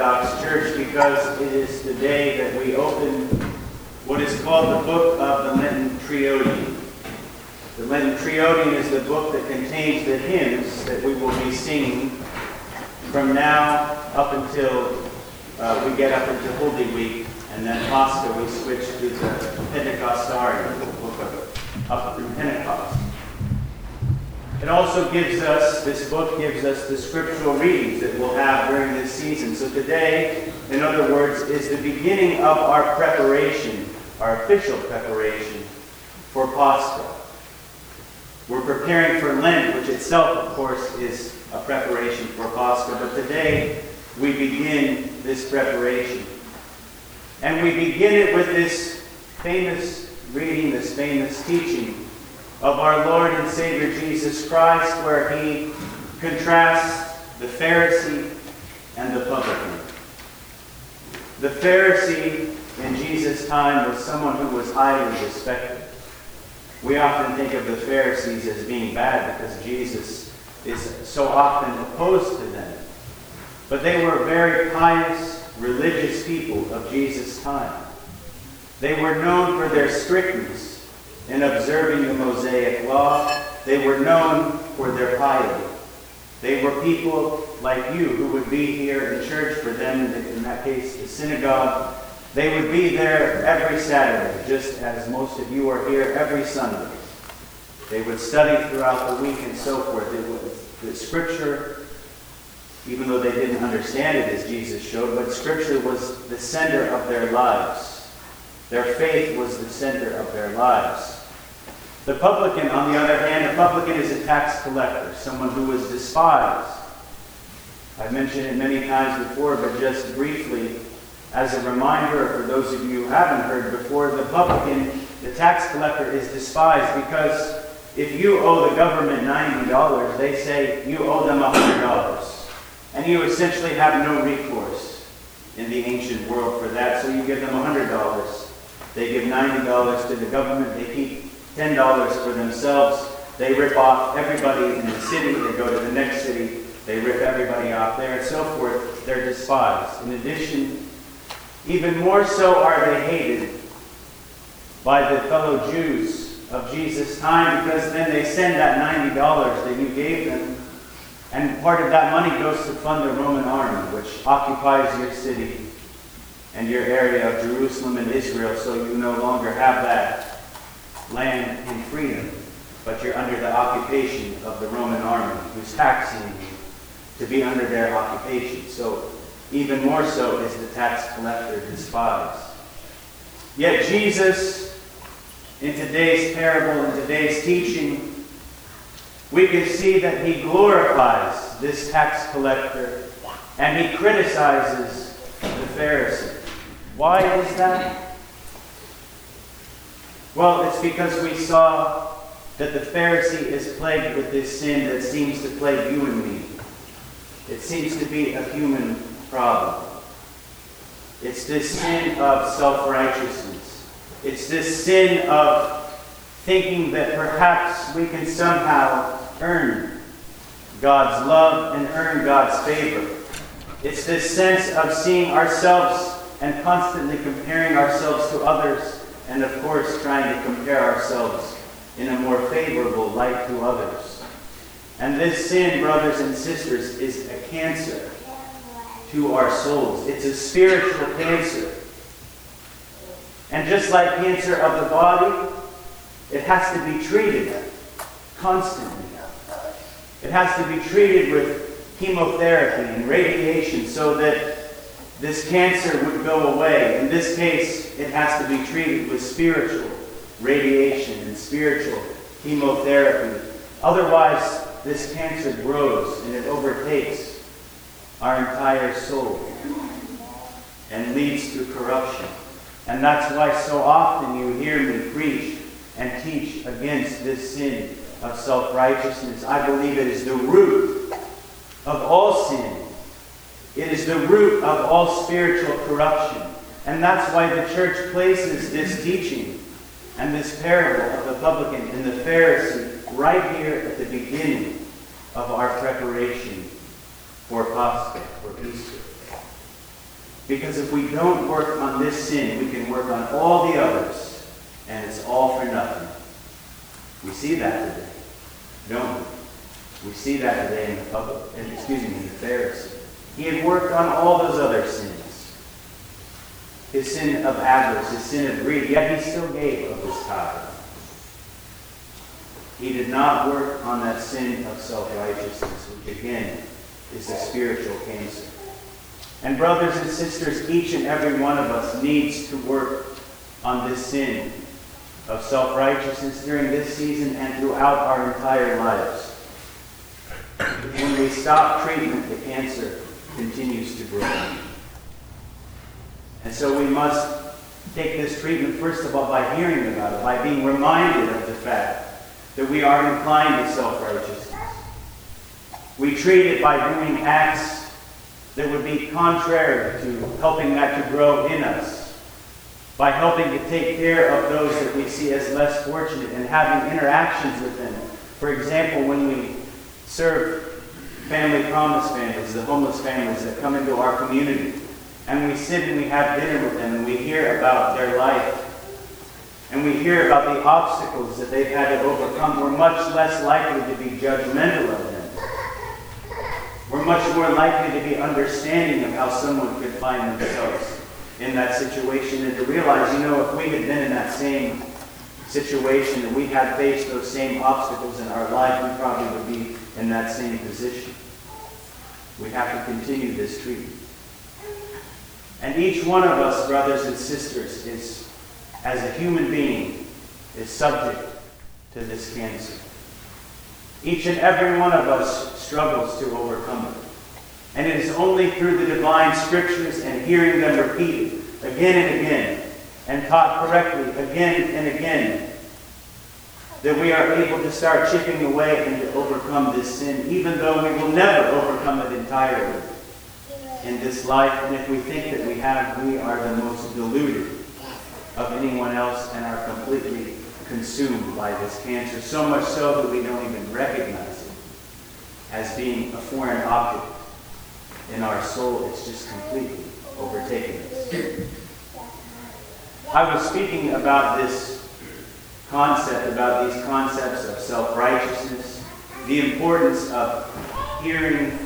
Orthodox Church because it is the day that we open what is called the Book of the Lenten Triodion. The Lenten Triodion is the book that contains the hymns that we will be singing from now up until uh, we get up into Holy Week, and then Pascha we switch to the Pentecostarion, the book of up through Pentecost. It also gives us, this book gives us the scriptural readings that we'll have during this season. So today, in other words, is the beginning of our preparation, our official preparation for Pascha. We're preparing for Lent, which itself, of course, is a preparation for Pascha. But today, we begin this preparation. And we begin it with this famous reading, this famous teaching of our Lord and Savior Jesus Christ, where he contrasts the Pharisee and the publican. The Pharisee in Jesus' time was someone who was highly respected. We often think of the Pharisees as being bad because Jesus is so often opposed to them. But they were very pious, religious people of Jesus' time. They were known for their strictness in observing the Mosaic law. They were known for their piety. They were people like you who would be here in church for them, in that case, the synagogue. They would be there every Saturday, just as most of you are here every Sunday. They would study throughout the week and so forth. It was the Scripture, even though they didn't understand it as Jesus showed, but Scripture was the center of their lives. Their faith was the center of their lives. The publican, on the other hand, a publican is a tax collector, someone who was despised. I've mentioned it many times before, but just briefly, as a reminder for those of you who haven't heard before, the publican, the tax collector, is despised because if you owe the government $90, they say you owe them $100. And you essentially have no recourse in the ancient world for that, so you give them $100. They give $90 to the government, they keep $10 for themselves. They rip off everybody in the city. They go to the next city. They rip everybody off there and so forth. They're despised. In addition, even more so are they hated by the fellow Jews of Jesus' time because then they send that $90 that you gave them, and part of that money goes to fund the Roman army, which occupies your city and your area of Jerusalem and Israel, so you no longer have that land in freedom, but you're under the occupation of the Roman army who's taxing you to be under their occupation. So even more so is the tax collector despised. Yet Jesus, in today's parable, in today's teaching, we can see that he glorifies this tax collector and he criticizes the Pharisee. Why is that? Well, it's because we saw that the Pharisee is plagued with this sin that seems to plague you and me. It seems to be a human problem. It's this sin of self righteousness. It's this sin of thinking that perhaps we can somehow earn God's love and earn God's favor. It's this sense of seeing ourselves and constantly comparing ourselves to others and of course trying to compare ourselves in a more favorable light to others. And this sin, brothers and sisters, is a cancer to our souls. It's a spiritual cancer. And just like cancer of the body, it has to be treated constantly. It has to be treated with chemotherapy and radiation so that this cancer would go away. In this case, it has to be treated with spiritual radiation and spiritual chemotherapy. Otherwise, this cancer grows and it overtakes our entire soul and leads to corruption. And that's why so often you hear me preach and teach against this sin of self righteousness. I believe it is the root of all sin it is the root of all spiritual corruption. And that's why the church places this teaching and this parable of the publican and the Pharisee right here at the beginning of our preparation for Pascha, for Easter. Because if we don't work on this sin, we can work on all the others, and it's all for nothing. We see that today, don't we? We see that today in the public, and excuse me, in the Pharisee. He had worked on all those other sins. His sin of avarice, his sin of greed, yet he still gave of his tithe. He did not work on that sin of self-righteousness, which again is a spiritual cancer. And brothers and sisters, each and every one of us needs to work on this sin of self-righteousness during this season and throughout our entire lives. When we stop treatment, the cancer continues to grow. And so we must take this treatment, first of all, by hearing about it, by being reminded of the fact that we are inclined to self-righteousness. We treat it by doing acts that would be contrary to helping that to grow in us, by helping to take care of those that we see as less fortunate and having interactions with them. For example, when we serve family promise families, the homeless families that come into our community, and we sit and we have dinner with them and we hear about their life. And we hear about the obstacles that they've had to overcome, we're much less likely to be judgmental of them. We're much more likely to be understanding of how someone could find themselves in that situation and to realize, you know, if we had been in that same situation and we had faced those same obstacles in our life, we probably would be in that same position. We have to continue this treatment. And each one of us, brothers and sisters, is, as a human being, is subject to this cancer. Each and every one of us struggles to overcome it. And it is only through the divine scriptures and hearing them repeated again and again and taught correctly again and again that we are able to start chipping away and to overcome this sin, even though we will never overcome it entirely in this life. And if we think that we have, we are the most deluded of anyone else and are completely consumed by this cancer, so much so that we don't even recognize it as being a foreign object in our soul. It's just completely overtaken us. I was speaking about this concept, about these concepts of self-righteousness, the importance of hearing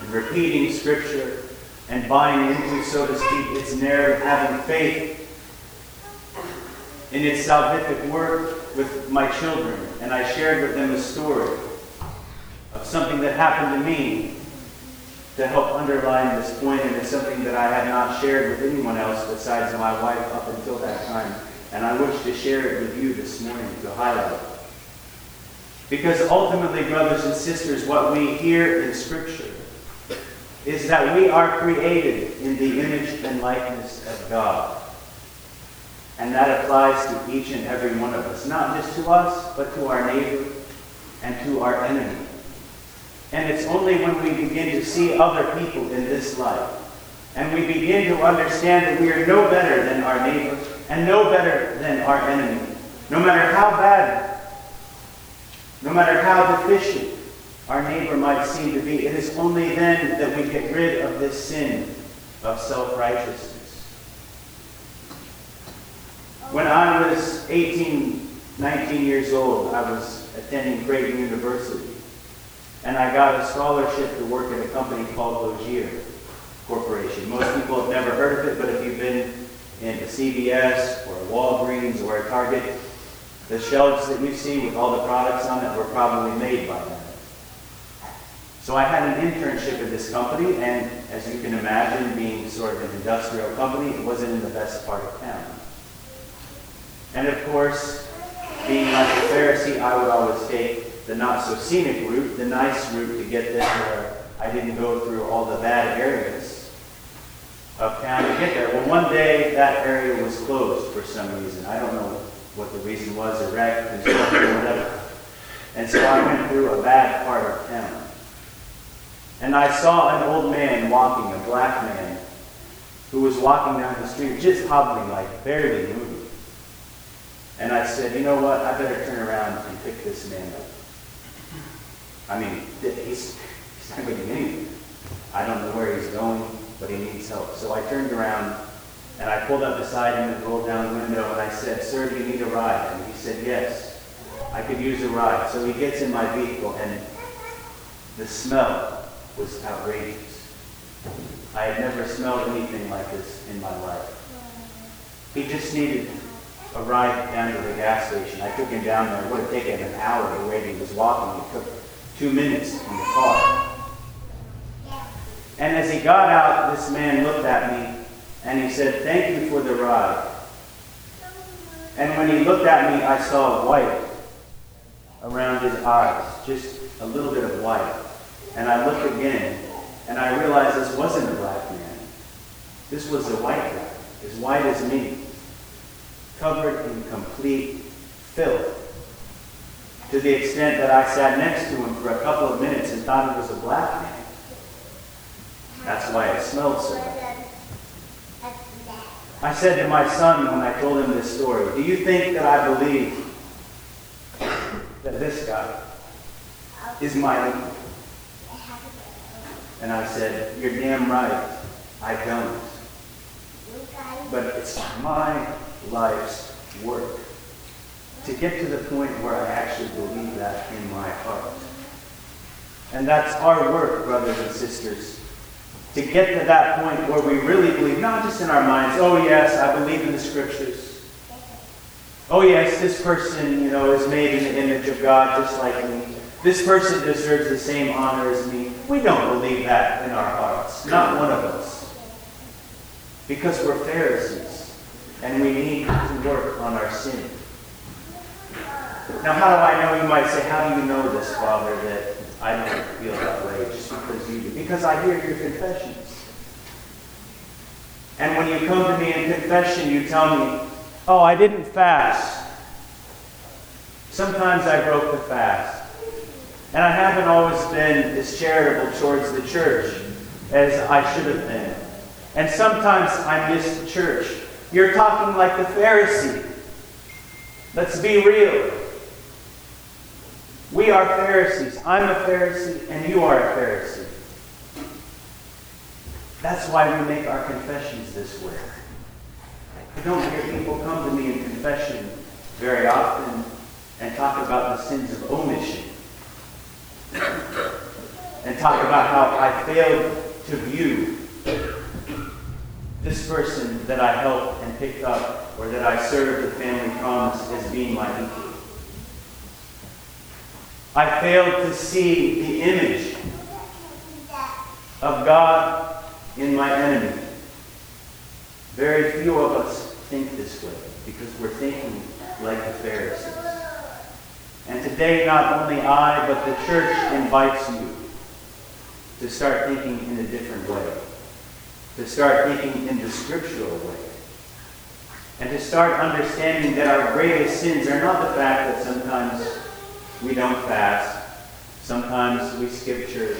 and repeating Scripture and buying into, so to speak, its narrative, having faith in its salvific work with my children. And I shared with them a story of something that happened to me to help underline this point, and it's something that I had not shared with anyone else besides my wife up until that time. And I wish to share it with you this morning to highlight. Because ultimately, brothers and sisters, what we hear in Scripture is that we are created in the image and likeness of God. And that applies to each and every one of us, not just to us, but to our neighbor and to our enemy. And it's only when we begin to see other people in this life and we begin to understand that we are no better than our neighbor and no better than our enemy, no matter how bad, no matter how deficient our neighbor might seem to be, it is only then that we get rid of this sin of self-righteousness. When I was 18, 19 years old, I was attending Creighton University. And I got a scholarship to work at a company called Lozier Corporation. Most people have never heard of it, but if you've been in a CVS or Walgreens or a Target, the shelves that you see with all the products on it were probably made by them. So I had an internship at this company, and as you can imagine, being sort of an industrial company, it wasn't in the best part of town. And of course, being like a Pharisee, I would always take the not so scenic route, the nice route to get there where I didn't go through all the bad areas of town to get there. Well, one day that area was closed for some reason. I don't know what the reason was, a wreck, construction, whatever. And so I went through a bad part of town. And I saw an old man walking, a black man, who was walking down the street, just hobbling, like barely moving. And I said, you know what? I better turn around and pick this man up. I mean, he's, he's not going to anything. I don't know where he's going. But he needs help. So I turned around and I pulled up beside him and rolled down the window and I said, Sir, do you need a ride? And he said, Yes. I could use a ride. So he gets in my vehicle and the smell was outrageous. I had never smelled anything like this in my life. He just needed a ride down to the gas station. I took him down there. It would have taken an hour the way he was walking. It took two minutes in the car. And as he got out, this man looked at me and he said, Thank you for the ride. And when he looked at me, I saw white around his eyes, just a little bit of white. And I looked again, and I realized this wasn't a black man. This was a white guy, as white as me, covered in complete filth. To the extent that I sat next to him for a couple of minutes and thought it was a black man. That's why it smelled so bad. I said to my son when I told him this story, Do you think that I believe that this guy is my uncle? And I said, You're damn right. I don't. But it's my life's work to get to the point where I actually believe that in my heart. And that's our work, brothers and sisters. To get to that point where we really believe, not just in our minds, oh yes, I believe in the scriptures. Oh yes, this person, you know, is made in the image of God just like me. This person deserves the same honor as me. We don't believe that in our hearts. Not one of us. Because we're Pharisees. And we need to work on our sin. Now, how do I know? You might say, how do you know this, Father, that I don't feel that way just because you do? Because I hear your confessions. And when you come to me in confession, you tell me, oh, I didn't fast. Sometimes I broke the fast. And I haven't always been as charitable towards the church as I should have been. And sometimes I miss the church. You're talking like the Pharisee. Let's be real. We are Pharisees. I'm a Pharisee, and you are a Pharisee. That's why we make our confessions this way. I don't hear people come to me in confession very often and talk about the sins of omission and talk about how I failed to view this person that I helped and picked up or that I served the family promise as being my equal. I failed to see the image of God in my enemy. Very few of us think this way because we're thinking like the Pharisees. And today, not only I, but the church invites you to start thinking in a different way, to start thinking in the scriptural way, and to start understanding that our greatest sins are not the fact that sometimes we don't fast, sometimes we skip church,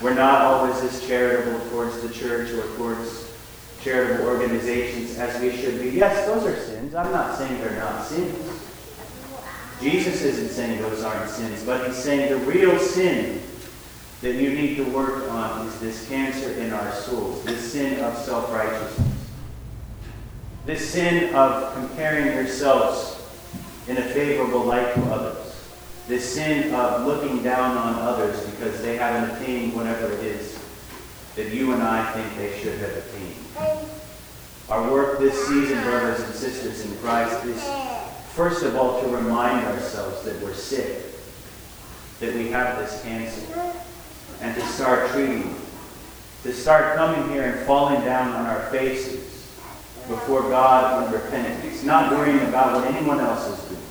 we're not always as charitable towards the church or towards charitable organizations as we should be. Yes, those are sins. I'm not saying they're not sins. Jesus isn't saying those aren't sins, but he's saying the real sin that you need to work on is this cancer in our souls, this sin of self righteousness, this sin of comparing yourselves in a favorable light to others, this sin of looking down on others because they haven't attained whatever it is that you and I think they should have attained. Our work this season, brothers and sisters in Christ, is first of all to remind ourselves that we're sick, that we have this cancer and to start treating to start coming here and falling down on our faces before God in repentance, not worrying about what anyone else is doing,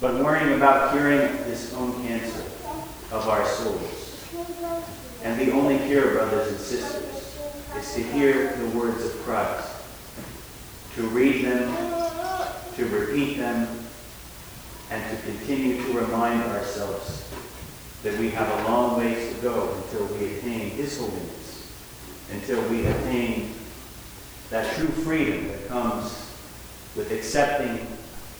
but worrying about curing this own cancer of our souls. And the only cure, brothers and sisters, is to hear the words of Christ, to read them, to repeat them, and to continue to remind ourselves that we have a long ways to go until we attain His holiness, until we attain that true freedom that comes with accepting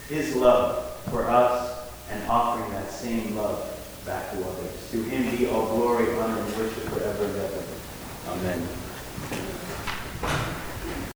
His love for us and offering that same love back to others. To Him be all glory, honor, and worship forever and ever. Amen.